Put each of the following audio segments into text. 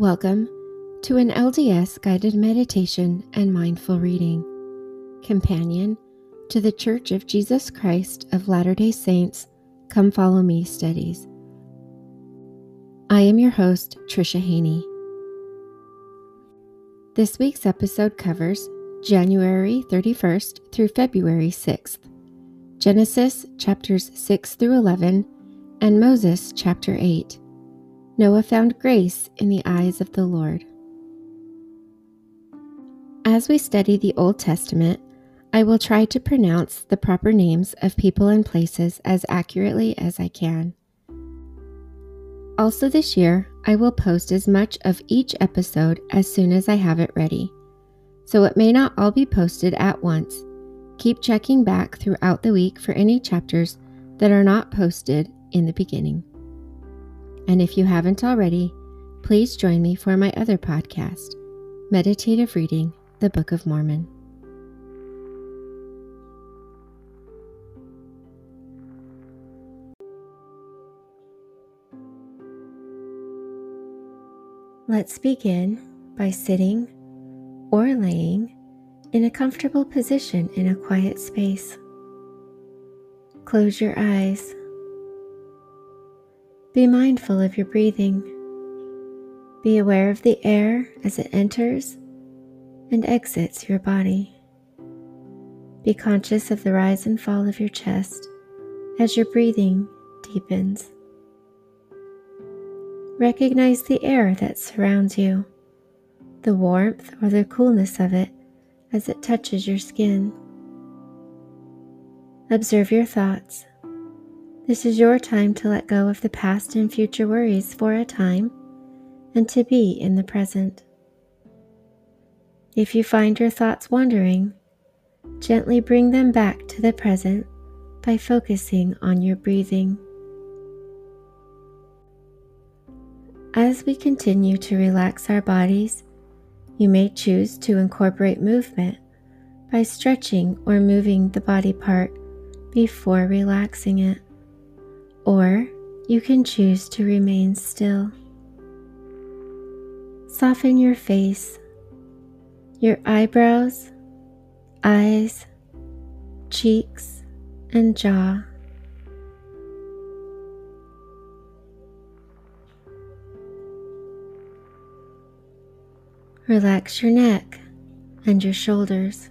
Welcome to an LDS guided meditation and mindful reading, companion to the Church of Jesus Christ of Latter day Saints Come Follow Me studies. I am your host, Tricia Haney. This week's episode covers January 31st through February 6th, Genesis chapters 6 through 11, and Moses chapter 8. Noah found grace in the eyes of the Lord. As we study the Old Testament, I will try to pronounce the proper names of people and places as accurately as I can. Also, this year, I will post as much of each episode as soon as I have it ready, so it may not all be posted at once. Keep checking back throughout the week for any chapters that are not posted in the beginning. And if you haven't already, please join me for my other podcast, Meditative Reading the Book of Mormon. Let's begin by sitting or laying in a comfortable position in a quiet space. Close your eyes be mindful of your breathing. Be aware of the air as it enters and exits your body. Be conscious of the rise and fall of your chest as your breathing deepens. Recognize the air that surrounds you, the warmth or the coolness of it as it touches your skin. Observe your thoughts this is your time to let go of the past and future worries for a time and to be in the present. If you find your thoughts wandering, gently bring them back to the present by focusing on your breathing. As we continue to relax our bodies, you may choose to incorporate movement by stretching or moving the body part before relaxing it or you can choose to remain still. Soften your face, your eyebrows, eyes, cheeks, and jaw. Relax your neck and your shoulders.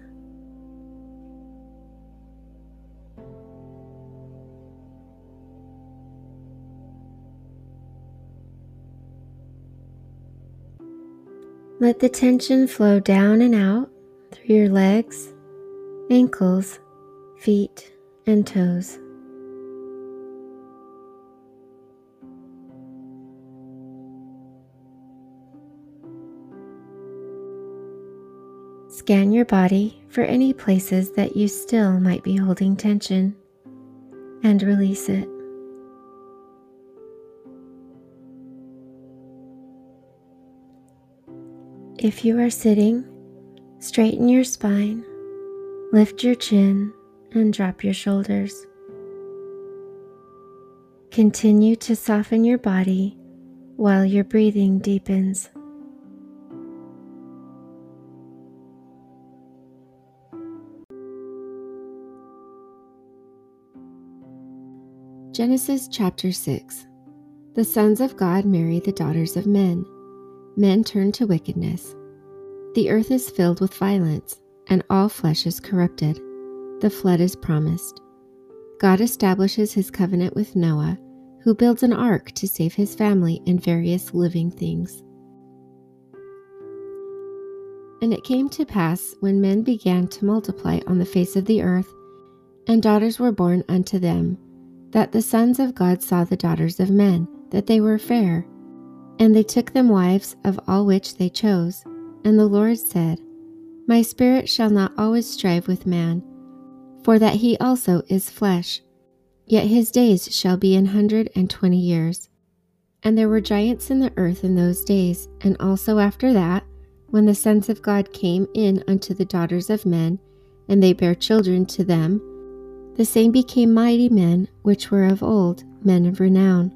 Let the tension flow down and out through your legs, ankles, feet, and toes. Scan your body for any places that you still might be holding tension and release it. If you are sitting, straighten your spine, lift your chin, and drop your shoulders. Continue to soften your body while your breathing deepens. Genesis chapter 6 The sons of God marry the daughters of men men turn to wickedness. The earth is filled with violence, and all flesh is corrupted. The flood is promised. God establishes his covenant with Noah, who builds an ark to save his family and various living things. And it came to pass when men began to multiply on the face of the earth, And daughters were born unto them, that the sons of God saw the daughters of men, that they were fair. And they took them wives of all which they chose. And the Lord said, My spirit shall not always strive with man, for that he also is flesh, yet his days shall be an hundred and twenty years. And there were giants in the earth in those days, and also after that, when the sons of God came in unto the daughters of men, and they bare children to them, the same became mighty men which were of old, men of renown.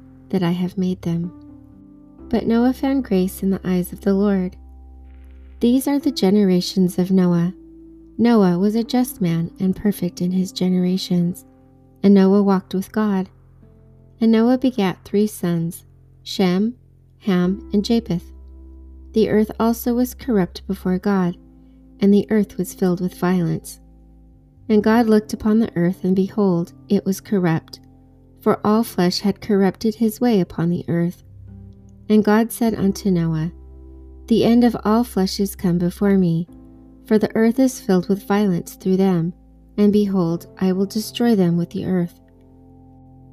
that I have made them. But Noah found grace in the eyes of the Lord. These are the generations of Noah. Noah was a just man and perfect in his generations, and Noah walked with God. And Noah begat three sons, Shem, Ham, and Japheth. The earth also was corrupt before God and the earth was filled with violence. And God looked upon the earth, and behold, it was corrupt, for all flesh had corrupted his way upon the earth. And God said unto Noah, The end of all flesh is come before me, for the earth is filled with violence through them, and behold, I will destroy them with the earth.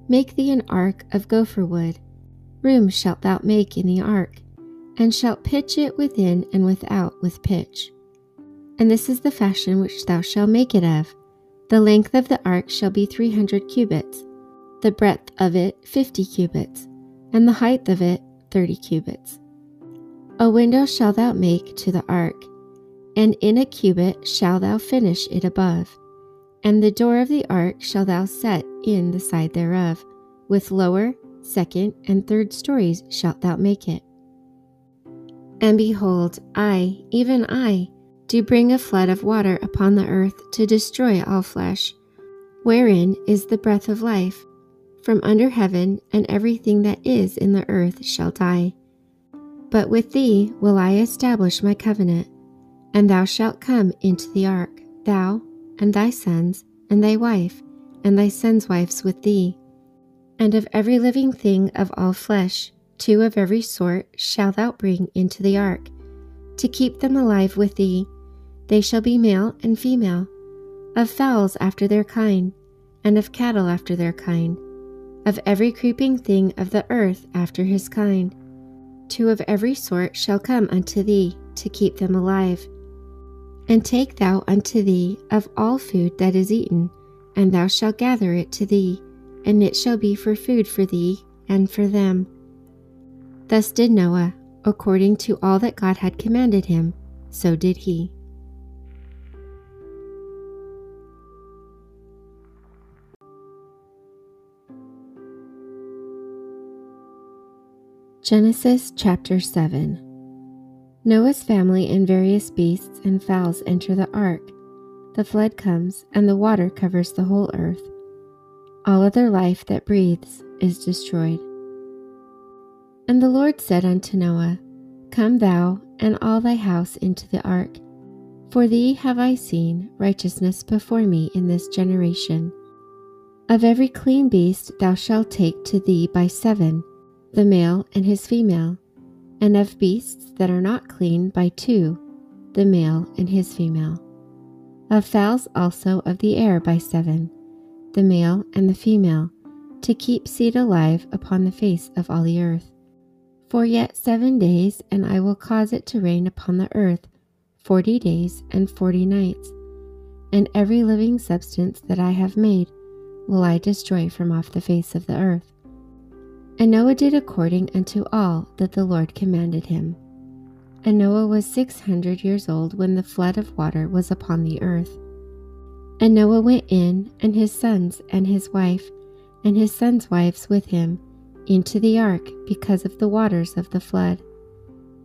Make thee an ark of gopher wood. Room shalt thou make in the ark, and shalt pitch it within and without with pitch. And this is the fashion which thou shalt make it of. The length of the ark shall be three hundred cubits, the breadth of it fifty cubits, and the height of it thirty cubits. A window shalt thou make to the ark, and in a cubit shalt thou finish it above. And the door of the ark shalt thou set in the side thereof, with lower, second, and third stories shalt thou make it. And behold, I, even I, do bring a flood of water upon the earth to destroy all flesh, wherein is the breath of life. From under heaven, and everything that is in the earth shall die. But with thee will I establish my covenant, and thou shalt come into the ark, thou, and thy sons, and thy wife, and thy sons' wives with thee. And of every living thing of all flesh, two of every sort shalt thou bring into the ark, to keep them alive with thee they shall be male and female, of fowls after their kind, and of cattle after their kind, of every creeping thing of the earth after his kind. Two of every sort shall come unto thee to keep them alive. And take thou unto thee of all food that is eaten, and thou shalt gather it to thee, and it shall be for food for thee and for them. Thus did Noah, according to all that God had commanded him, so did he. Genesis chapter 7 Noah's family and various beasts and fowls enter the ark. The flood comes, and the water covers the whole earth. All other life that breathes is destroyed. And the Lord said unto Noah, Come thou and all thy house into the ark, for thee have I seen righteousness before me in this generation. Of every clean beast thou shalt take to thee by seven the male and his female, and of beasts that are not clean by two, the male and his female. Of fowls also of the air by seven, the male and the female, to keep seed alive upon the face of all the earth. For yet seven days, and I will cause it to rain upon the earth forty days and forty nights, and every living substance that I have made will I destroy from off the face of the earth. And Noah did according unto all that the Lord commanded him. And Noah was six hundred years old when the flood of water was upon the earth. And Noah went in, and his sons, and his wife, and his sons' wives with him, into the ark because of the waters of the flood.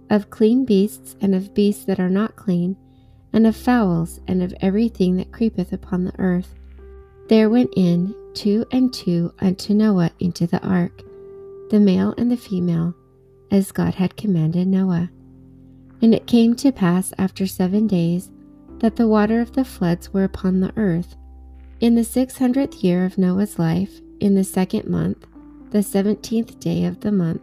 Of clean beasts, and of beasts that are not clean, and of fowls, and of everything that creepeth upon the earth. there went in two and two unto Noah into the ark, the male and the female, as God had commanded Noah. And it came to pass after seven days that the water of the floods were upon the earth. In the six hundredth year of Noah's life, in the second month, the seventeenth day of the month,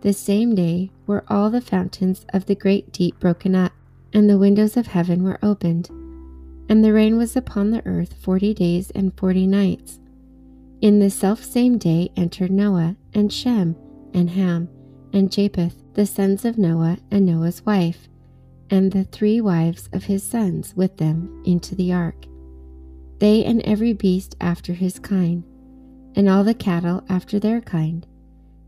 the same day were all the fountains of the great deep broken up, and the windows of heaven were opened. And the rain was upon the earth forty days and forty nights. In the self same day entered Noah, and Shem, and Ham, and Japheth, the sons of Noah, and Noah's wife, and the three wives of his sons with them into the ark. They and every beast after his kind, and all the cattle after their kind,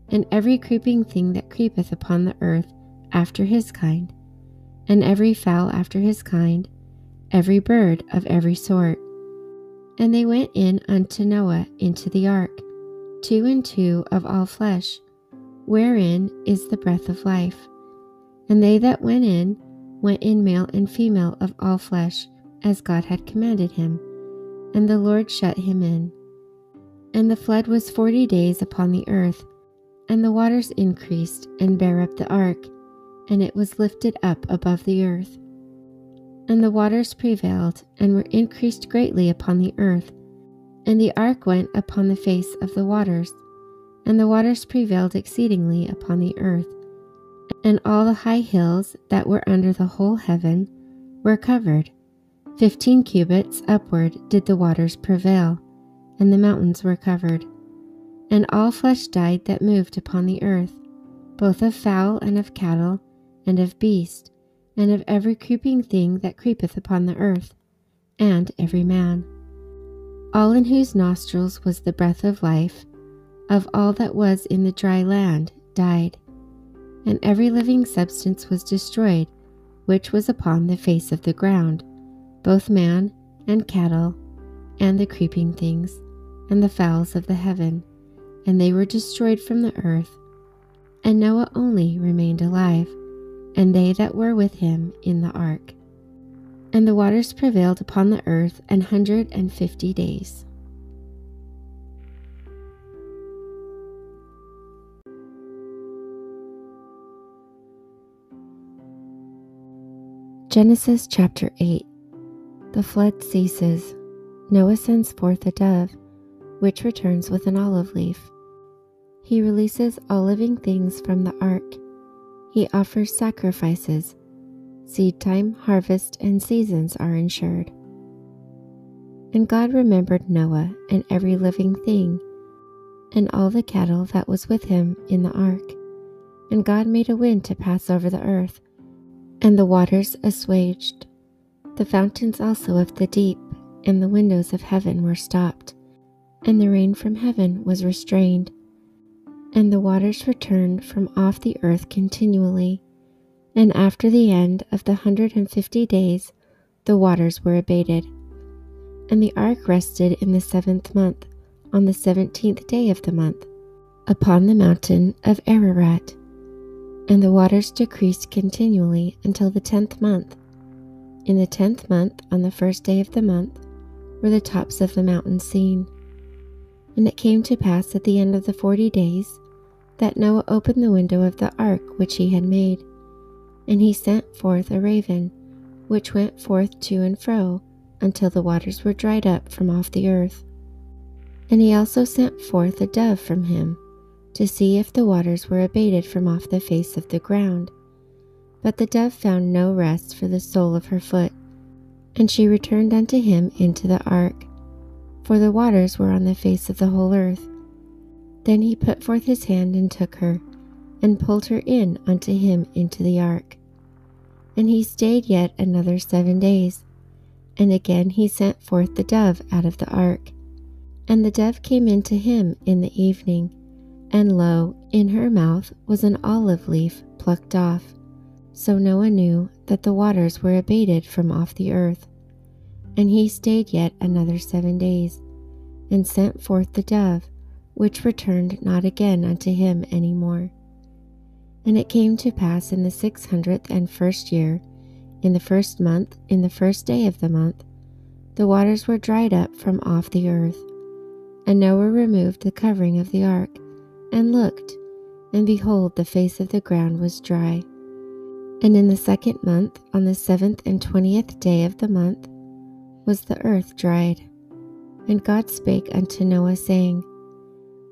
and every creeping thing that creepeth upon the earth after his kind, and every fowl after his kind, every bird of every sort. And they went in unto Noah into the ark, two and two of all flesh, wherein is the breath of life. And they that went in, went in male and female of all flesh, as God had commanded him. And the Lord shut him in. And the flood was forty days upon the earth, and the waters increased and bare up the ark, and it was lifted up above the earth. And the waters prevailed and were increased greatly upon the earth, and the ark went upon the face of the waters, and the waters prevailed exceedingly upon the earth and all the high hills that were under the whole heaven were covered. Fifteen cubits upward did the waters prevail, and the mountains were covered. And all flesh died that moved upon the earth, both of fowl and of cattle, and of beast, and of every creeping thing that creepeth upon the earth, and every man. All in whose nostrils was the breath of life, of all that was in the dry land, died and every living substance was destroyed which was upon the face of the ground, both man and cattle, and the creeping things, and the fowls of the heaven, and they were destroyed from the earth. And Noah only remained alive, and they that were with him in the ark. And the waters prevailed upon the earth an hundred and fifty days. Genesis chapter 8 The flood ceases. Noah sends forth a dove, which returns with an olive leaf. He releases all living things from the ark. He offers sacrifices. Seed time, harvest, and seasons are ensured. And God remembered Noah and every living thing, and all the cattle that was with him in the ark. And God made a wind to pass over the earth and the waters assuaged. The fountains also of the deep and the windows of heaven were stopped, and the rain from heaven was restrained, and the waters returned from off the earth continually. And after the end of the hundred and fifty days, the waters were abated. And the ark rested in the seventh month, on the seventeenth day of the month, upon the mountain of Ararat and the waters decreased continually until the tenth month. In the tenth month, on the first day of the month, were the tops of the mountains seen. And it came to pass at the end of the forty days that Noah opened the window of the ark which he had made, and he sent forth a raven, which went forth to and fro until the waters were dried up from off the earth. And he also sent forth a dove from him to see if the waters were abated from off the face of the ground. But the dove found no rest for the sole of her foot, and she returned unto him into the ark, for the waters were on the face of the whole earth. Then he put forth his hand and took her, and pulled her in unto him into the ark. And he stayed yet another seven days. And again he sent forth the dove out of the ark. And the dove came in to him in the evening and lo, in her mouth was an olive leaf plucked off. So Noah knew that the waters were abated from off the earth. And he stayed yet another seven days, and sent forth the dove, which returned not again unto him any more. And it came to pass in the six hundredth and first year, in the first month, in the first day of the month, the waters were dried up from off the earth. And Noah removed the covering of the ark, and looked, and behold, the face of the ground was dry. And in the second month, on the seventh and twentieth day of the month, was the earth dried. And God spake unto Noah, saying,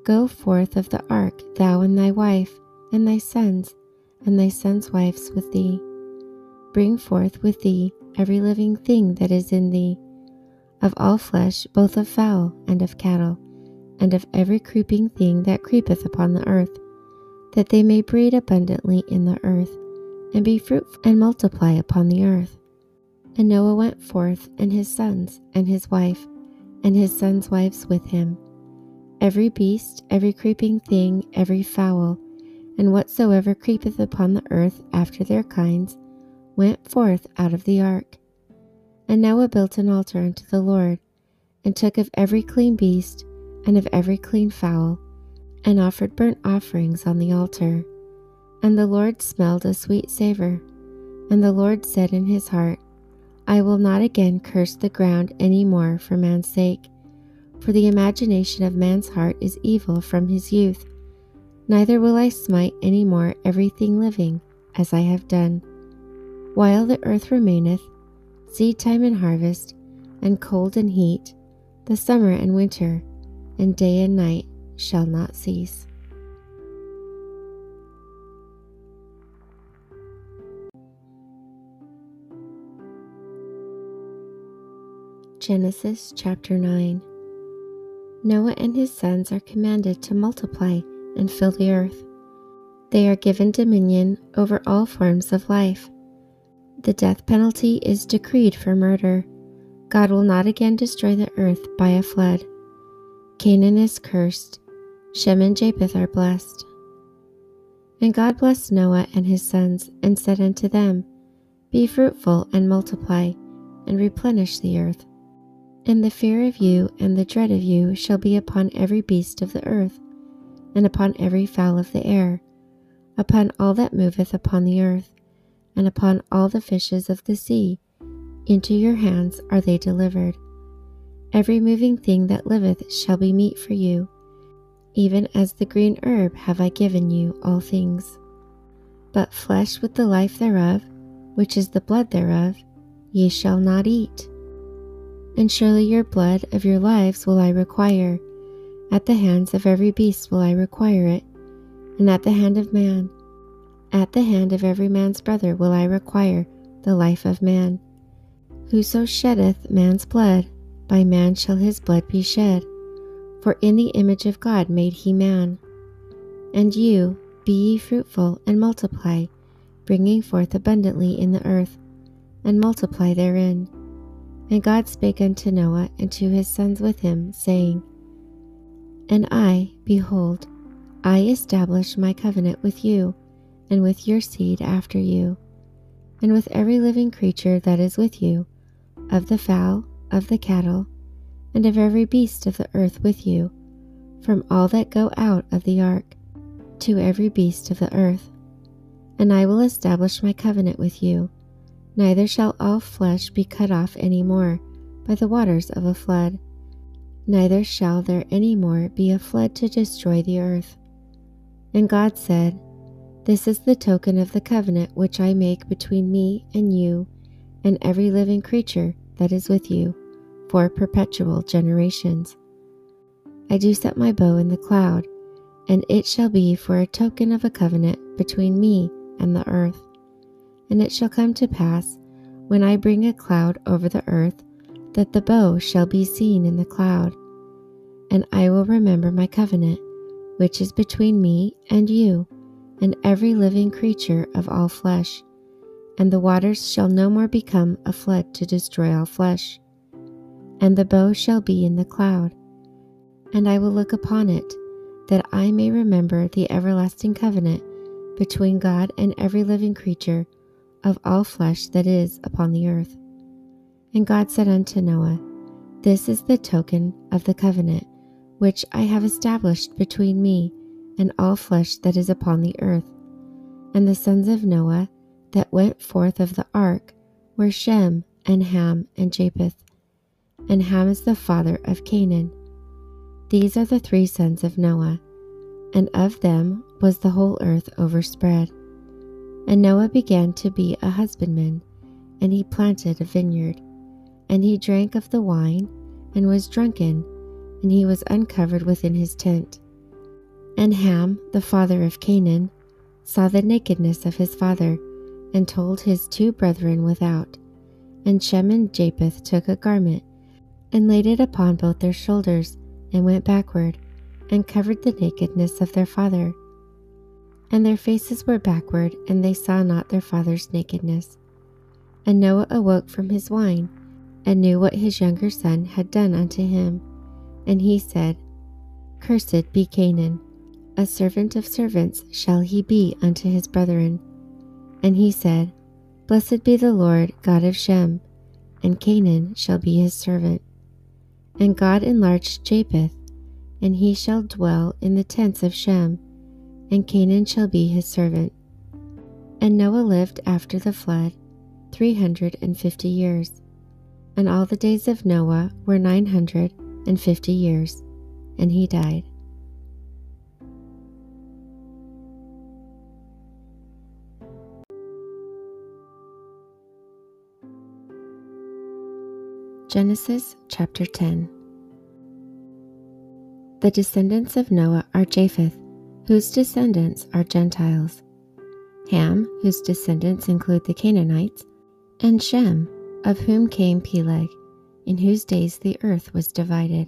Go forth of the ark, thou and thy wife, and thy sons, and thy sons' wives with thee. Bring forth with thee every living thing that is in thee, of all flesh, both of fowl and of cattle, and of every creeping thing that creepeth upon the earth, that they may breed abundantly in the earth, and be fruitful and multiply upon the earth. And Noah went forth, and his sons, and his wife, and his sons' wives with him. Every beast, every creeping thing, every fowl, and whatsoever creepeth upon the earth after their kinds, went forth out of the ark. And Noah built an altar unto the Lord, and took of every clean beast, and of every clean fowl, and offered burnt offerings on the altar. And the Lord smelled a sweet savour. And the Lord said in his heart, I will not again curse the ground any more for man's sake, for the imagination of man's heart is evil from his youth. Neither will I smite any more everything living, as I have done. While the earth remaineth, seed time and harvest, and cold and heat, the summer and winter, and day and night shall not cease. Genesis chapter 9 Noah and his sons are commanded to multiply and fill the earth. They are given dominion over all forms of life. The death penalty is decreed for murder. God will not again destroy the earth by a flood. Canaan is cursed. Shem and Japheth are blessed. And God blessed Noah and his sons, and said unto them, Be fruitful and multiply, and replenish the earth. And the fear of you and the dread of you shall be upon every beast of the earth, and upon every fowl of the air, upon all that moveth upon the earth, and upon all the fishes of the sea. Into your hands are they delivered. Every moving thing that liveth shall be meat for you. Even as the green herb have I given you all things. But flesh with the life thereof, which is the blood thereof, ye shall not eat and surely your blood of your lives will I require. At the hands of every beast will I require it, and at the hand of man. At the hand of every man's brother will I require the life of man. Whoso sheddeth man's blood, by man shall his blood be shed. For in the image of God made he man. And you, be ye fruitful and multiply, bringing forth abundantly in the earth, and multiply therein and God spake unto Noah and to his sons with him, saying, And I, behold, I establish my covenant with you, and with your seed after you, and with every living creature that is with you, of the fowl, of the cattle, and of every beast of the earth with you, from all that go out of the ark, to every beast of the earth. And I will establish my covenant with you neither shall all flesh be cut off any more by the waters of a flood, neither shall there any more be a flood to destroy the earth. And God said, This is the token of the covenant which I make between me and you and every living creature that is with you for perpetual generations. I do set my bow in the cloud, and it shall be for a token of a covenant between me and the earth. And it shall come to pass, when I bring a cloud over the earth, that the bow shall be seen in the cloud. And I will remember my covenant, which is between me and you, and every living creature of all flesh. And the waters shall no more become a flood to destroy all flesh. And the bow shall be in the cloud. And I will look upon it, that I may remember the everlasting covenant between God and every living creature of all flesh that is upon the earth. And God said unto Noah, This is the token of the covenant which I have established between me and all flesh that is upon the earth. And the sons of Noah that went forth of the ark were Shem and Ham and Japheth. and Ham is the father of Canaan. These are the three sons of Noah, and of them was the whole earth overspread. And Noah began to be a husbandman, and he planted a vineyard, and he drank of the wine, and was drunken, and he was uncovered within his tent. And Ham, the father of Canaan, saw the nakedness of his father, and told his two brethren without. And Shem and Japheth took a garment, and laid it upon both their shoulders, and went backward, and covered the nakedness of their father. And their faces were backward, and they saw not their father's nakedness. And Noah awoke from his wine, and knew what his younger son had done unto him. And he said, Cursed be Canaan, a servant of servants shall he be unto his brethren. And he said, Blessed be the Lord God of Shem, and Canaan shall be his servant. And God enlarged Japheth, and he shall dwell in the tents of Shem, and Canaan shall be his servant. And Noah lived after the flood three hundred and fifty years. And all the days of Noah were nine hundred and fifty years, and he died. Genesis chapter 10 The descendants of Noah are Japheth, whose descendants are Gentiles, Ham, whose descendants include the Canaanites, and Shem, of whom came Peleg, in whose days the earth was divided.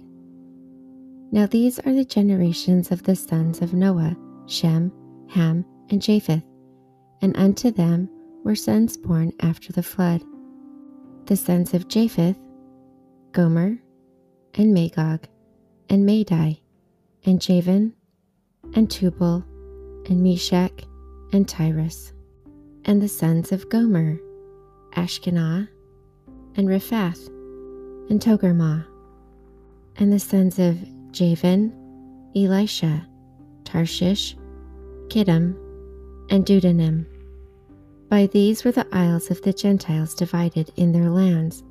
Now these are the generations of the sons of Noah, Shem, Ham, and Japheth, and unto them were sons born after the flood. The sons of Japheth Gomer, and Magog, and Madai, and Javan, and Tubal, and Meshech, and Tiras. And the sons of Gomer, Ashkenaz, and Riphath, and Togarmah. And the sons of Javan, Elisha, Tarshish, Kittim, and Dodanim. By these were the isles of the Gentiles divided in their lands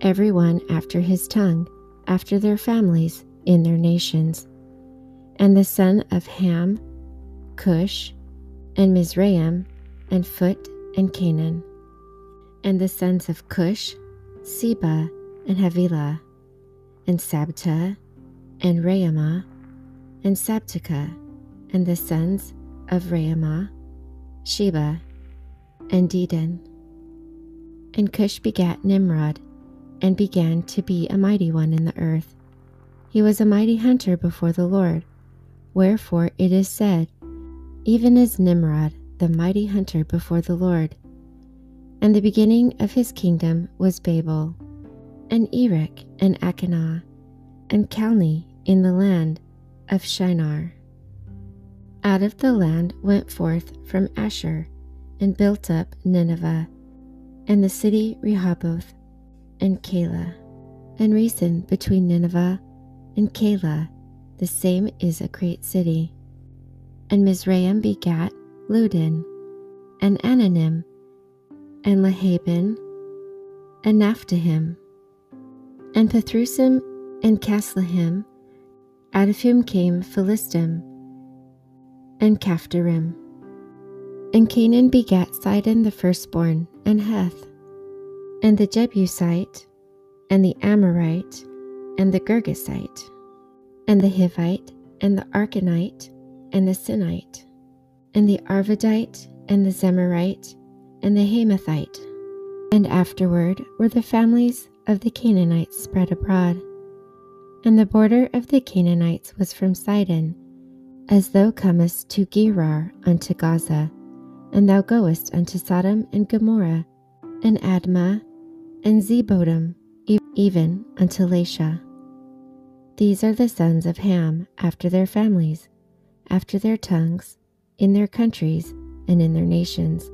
every one after his tongue, after their families, in their nations. And the son of Ham, Cush, and Mizraim, and Phut, and Canaan. And the sons of Cush, Seba, and Havilah, and Sabtah, and Raamah, and Sabtechah, and the sons of Raamah, Sheba, and Dedan. And Cush begat Nimrod, and began to be a mighty one in the earth. He was a mighty hunter before the Lord. Wherefore it is said, even as Nimrod, the mighty hunter before the Lord. And the beginning of his kingdom was Babel, and Erech, and Achanah, and Calneh in the land of Shinar. Out of the land went forth from Asshur, and built up Nineveh, and the city Rehoboth, and Calah, and Resen between Nineveh and Calah, the same is a great city. And Mizraim begat Ludim, and Ananim, and Lehabim, and Naphtuhim, and Pathrusim, and Casluhim, out of whom came Philistim, and Caphtorim. And Canaan begat Sidon the firstborn, and Heth, and the Jebusite, and the Amorite, and the Girgashite, and the Hivite, and the Arkanite, and the Sinite, and the Arvadite, and the Zemarite, and the Hamathite. And afterward were the families of the Canaanites spread abroad. And the border of the Canaanites was from Sidon, as thou comest to Gerar unto Gaza, and thou goest unto Sodom and Gomorrah, and Admah, and Zeboim, even unto Lasha. These are the sons of Ham after their families, after their tongues, in their countries, and in their nations.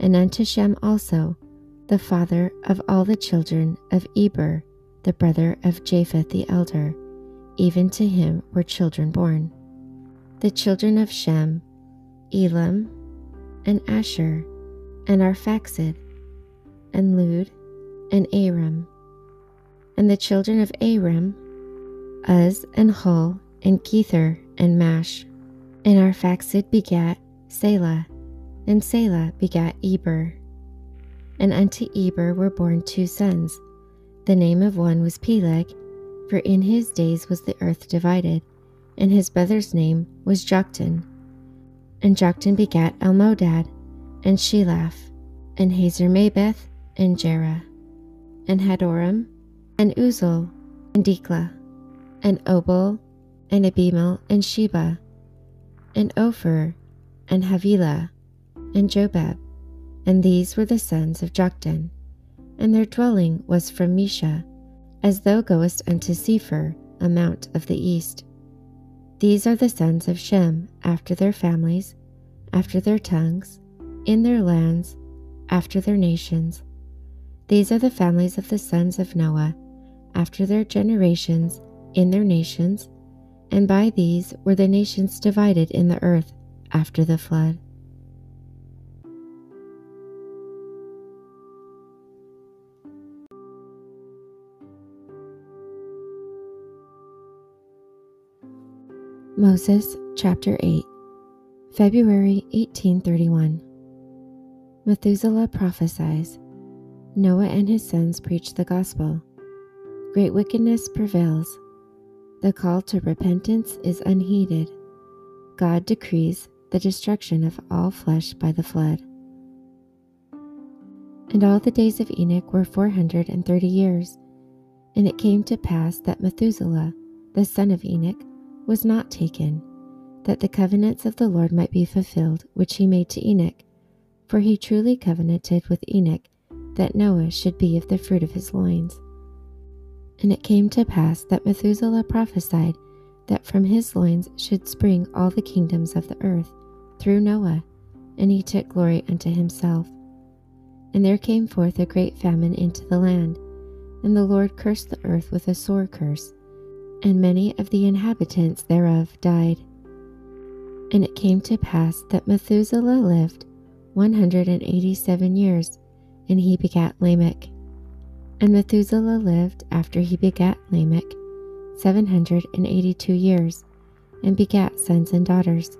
And unto Shem also, the father of all the children of Eber, the brother of Japheth the elder, even to him were children born. The children of Shem, Elam, and Asshur, and Arphaxad, and Lud, and Aram. And the children of Aram, Uz and Hul, and Gether and Mash. And Arphaxad begat Selah, and Selah begat Eber. And unto Eber were born two sons. The name of one was Peleg, for in his days was the earth divided, and his brother's name was Joktan. And Joktan begat Almodad, and Sheleph, and Hazarmaveth, and Jerah, and Hadoram, and Uzal, and Diklah, and Obal, and Abimael, and Sheba, and Ophir, and Havilah, and Jobab, and these were the sons of Joktan. And their dwelling was from Mesha, as thou goest unto Sephar, a mount of the east. These are the sons of Shem after their families, after their tongues, in their lands, after their nations. These are the families of the sons of Noah, after their generations, in their nations, and by these were the nations divided in the earth after the flood. Moses chapter 8 February 1831 Methuselah prophesies Noah and his sons preach the gospel. Great wickedness prevails. The call to repentance is unheeded. God decrees the destruction of all flesh by the flood. And all the days of Enoch were four hundred and thirty years. And it came to pass that Methuselah, the son of Enoch, was not taken, that the covenants of the Lord might be fulfilled, which he made to Enoch. For he truly covenanted with Enoch that Noah should be of the fruit of his loins. And it came to pass that Methuselah prophesied that from his loins should spring all the kingdoms of the earth through Noah, and he took glory unto himself. And there came forth a great famine into the land, and the Lord cursed the earth with a sore curse and many of the inhabitants thereof died. And it came to pass that Methuselah lived one hundred and eighty seven years, and he begat Lamech. And Methuselah lived after he begat Lamech seven hundred and eighty two years, and begat sons and daughters.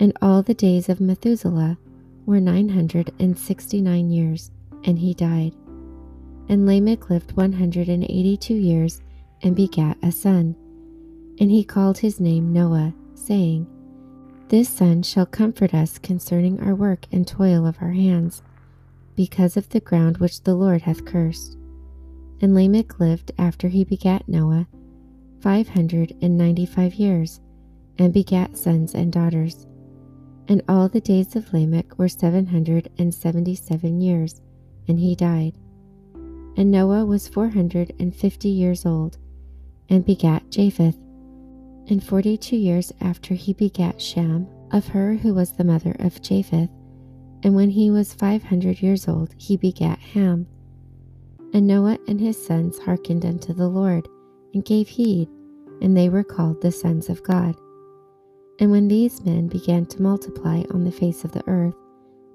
And all the days of Methuselah were nine hundred and sixty nine years, and he died. And Lamech lived one hundred and eighty two years and begat a son. And he called his name Noah, saying, This son shall comfort us concerning our work and toil of our hands, because of the ground which the Lord hath cursed. And Lamech lived after he begat Noah five hundred and ninety five years, and begat sons and daughters. And all the days of Lamech were seven hundred and seventy seven years, and he died. And Noah was four hundred and fifty years old, and begat Japheth. And forty two years after he begat Shem, of her who was the mother of Japheth. And when he was five hundred years old, he begat Ham. And Noah and his sons hearkened unto the Lord, and gave heed, and they were called the sons of God. And when these men began to multiply on the face of the earth,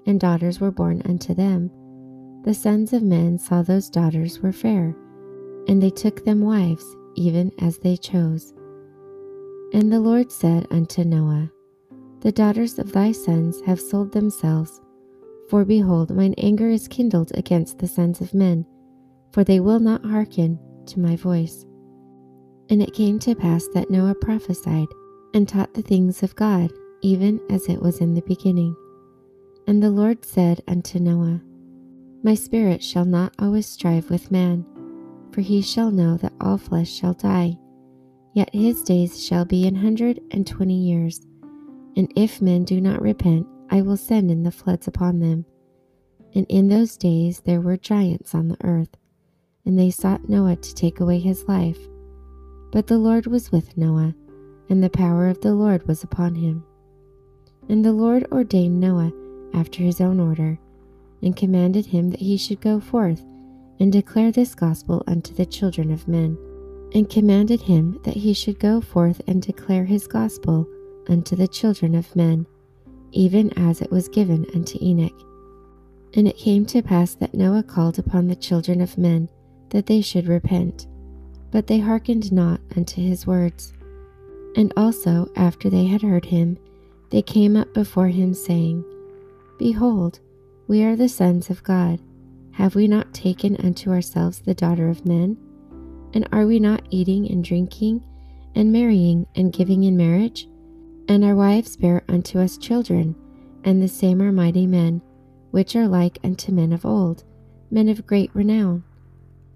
and daughters were born unto them, the sons of men saw those daughters were fair, and they took them wives, even as they chose. And the Lord said unto Noah, The daughters of thy sons have sold themselves, for behold, mine anger is kindled against the sons of men, for they will not hearken to my voice. And it came to pass that Noah prophesied and taught the things of God, even as it was in the beginning. And the Lord said unto Noah, My spirit shall not always strive with man for he shall know that all flesh shall die. Yet his days shall be an hundred and twenty years. And if men do not repent, I will send in the floods upon them. And in those days there were giants on the earth, and they sought Noah to take away his life. But the Lord was with Noah, and the power of the Lord was upon him. And the Lord ordained Noah after his own order, and commanded him that he should go forth and declare this gospel unto the children of men, and commanded him that he should go forth and declare his gospel unto the children of men, even as it was given unto Enoch. And it came to pass that Noah called upon the children of men that they should repent, but they hearkened not unto his words. And also, after they had heard him, they came up before him, saying, Behold, we are the sons of God. Have we not taken unto ourselves the daughter of men? And are we not eating and drinking, and marrying and giving in marriage? And our wives bear unto us children, and the same are mighty men, which are like unto men of old, men of great renown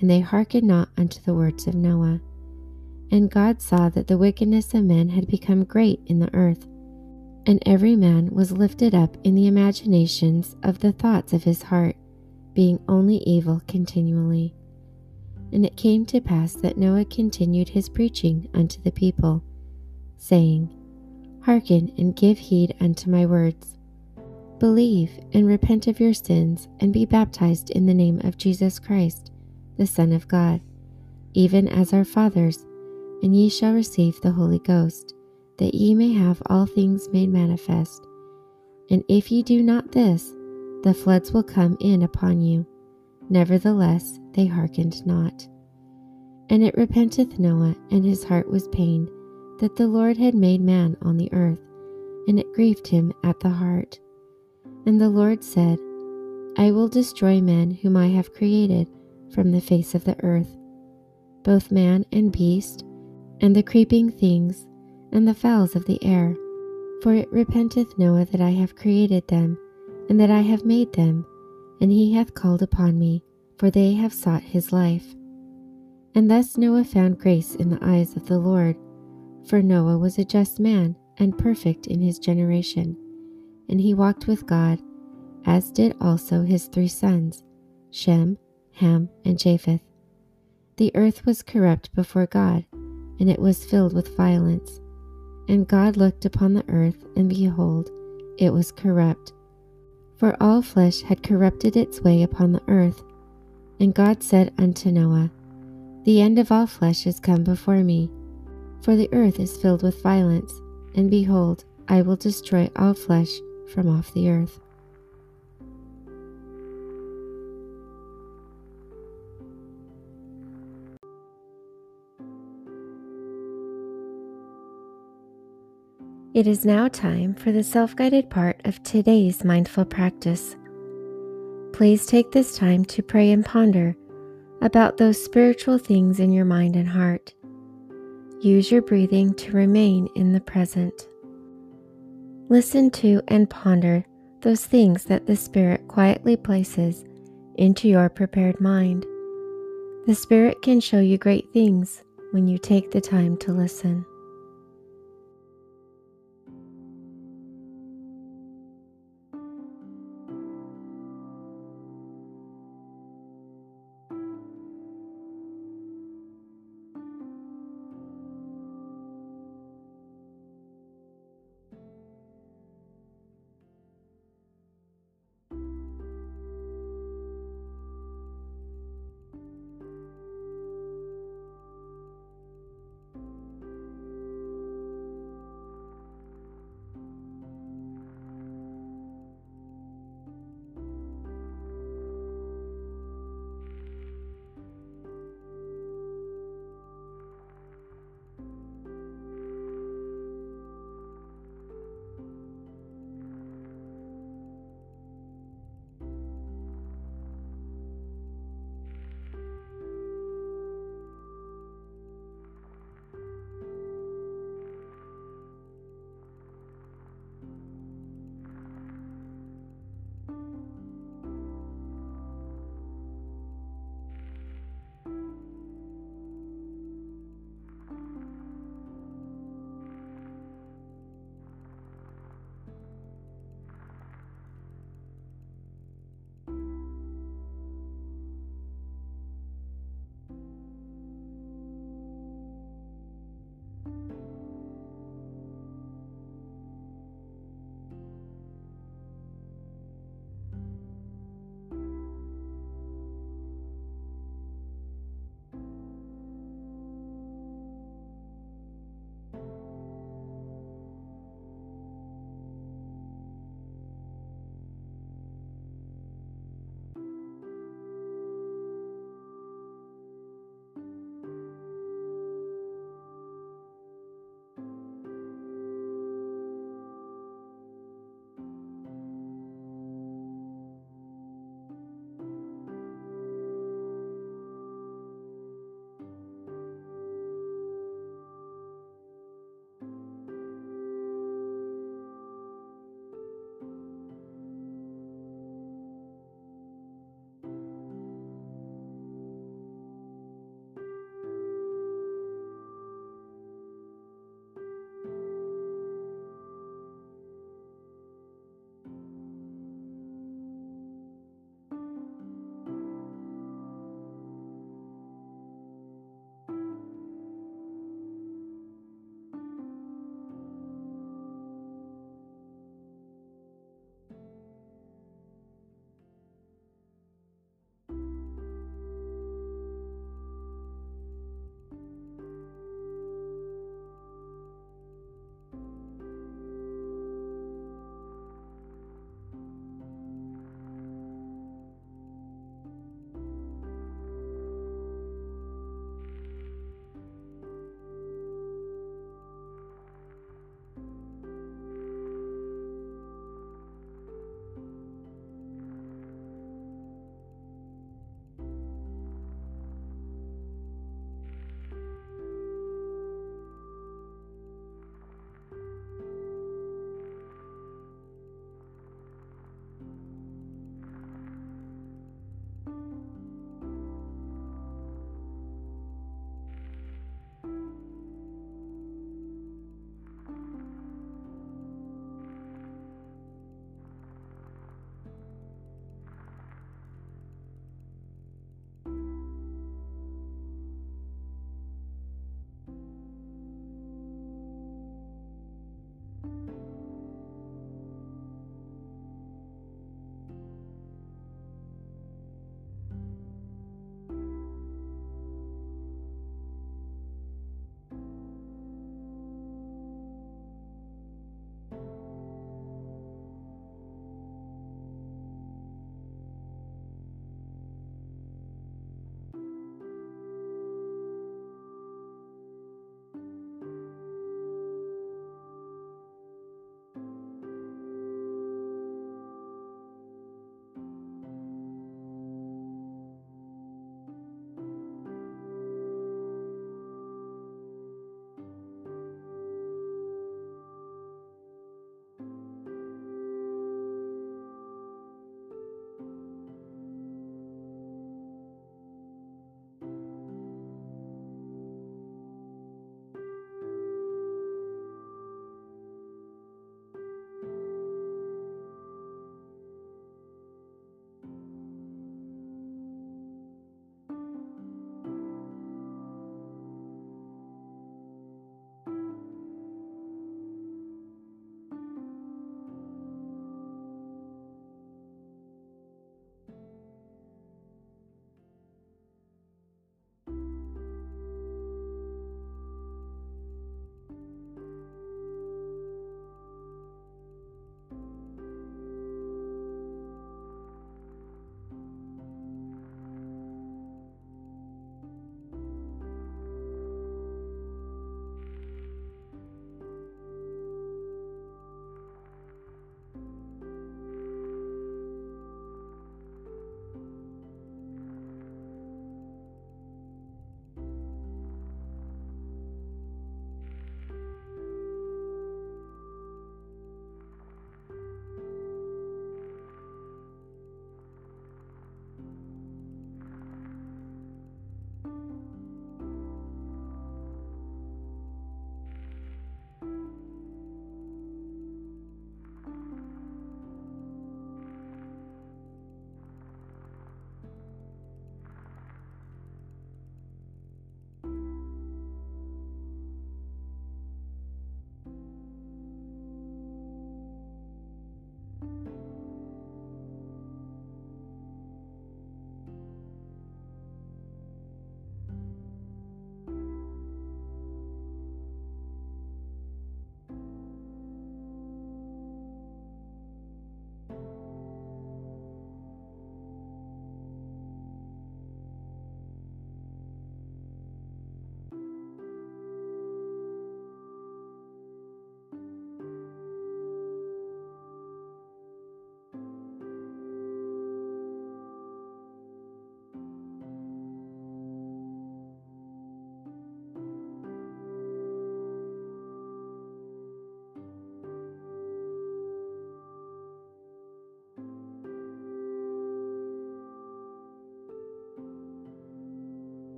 and they hearkened not unto the words of Noah. And God saw that the wickedness of men had become great in the earth, and every man was lifted up in the imaginations of the thoughts of his heart, being only evil continually. And it came to pass that Noah continued his preaching unto the people, saying, Hearken and give heed unto my words. Believe and repent of your sins, and be baptized in the name of Jesus Christ the Son of God, even as our fathers, and ye shall receive the Holy Ghost, that ye may have all things made manifest. And if ye do not this, the floods will come in upon you. Nevertheless, they hearkened not. And it repenteth Noah, and his heart was pained, that the Lord had made man on the earth, and it grieved him at the heart. And the Lord said, I will destroy men whom I have created from the face of the earth, both man and beast, and the creeping things, and the fowls of the air. For it repenteth Noah that I have created them, and that I have made them, and he hath called upon me, for they have sought his life. And thus Noah found grace in the eyes of the Lord, for Noah was a just man and perfect in his generation, and he walked with God, as did also his three sons, Shem, Ham, and Japheth. The earth was corrupt before God, and it was filled with violence. And God looked upon the earth, and behold, it was corrupt. For all flesh had corrupted its way upon the earth. And God said unto Noah, The end of all flesh is come before me, for the earth is filled with violence, and behold, I will destroy all flesh from off the earth. It is now time for the self guided part of today's mindful practice. Please take this time to pray and ponder about those spiritual things in your mind and heart. Use your breathing to remain in the present. Listen to and ponder those things that the Spirit quietly places into your prepared mind. The Spirit can show you great things when you take the time to listen.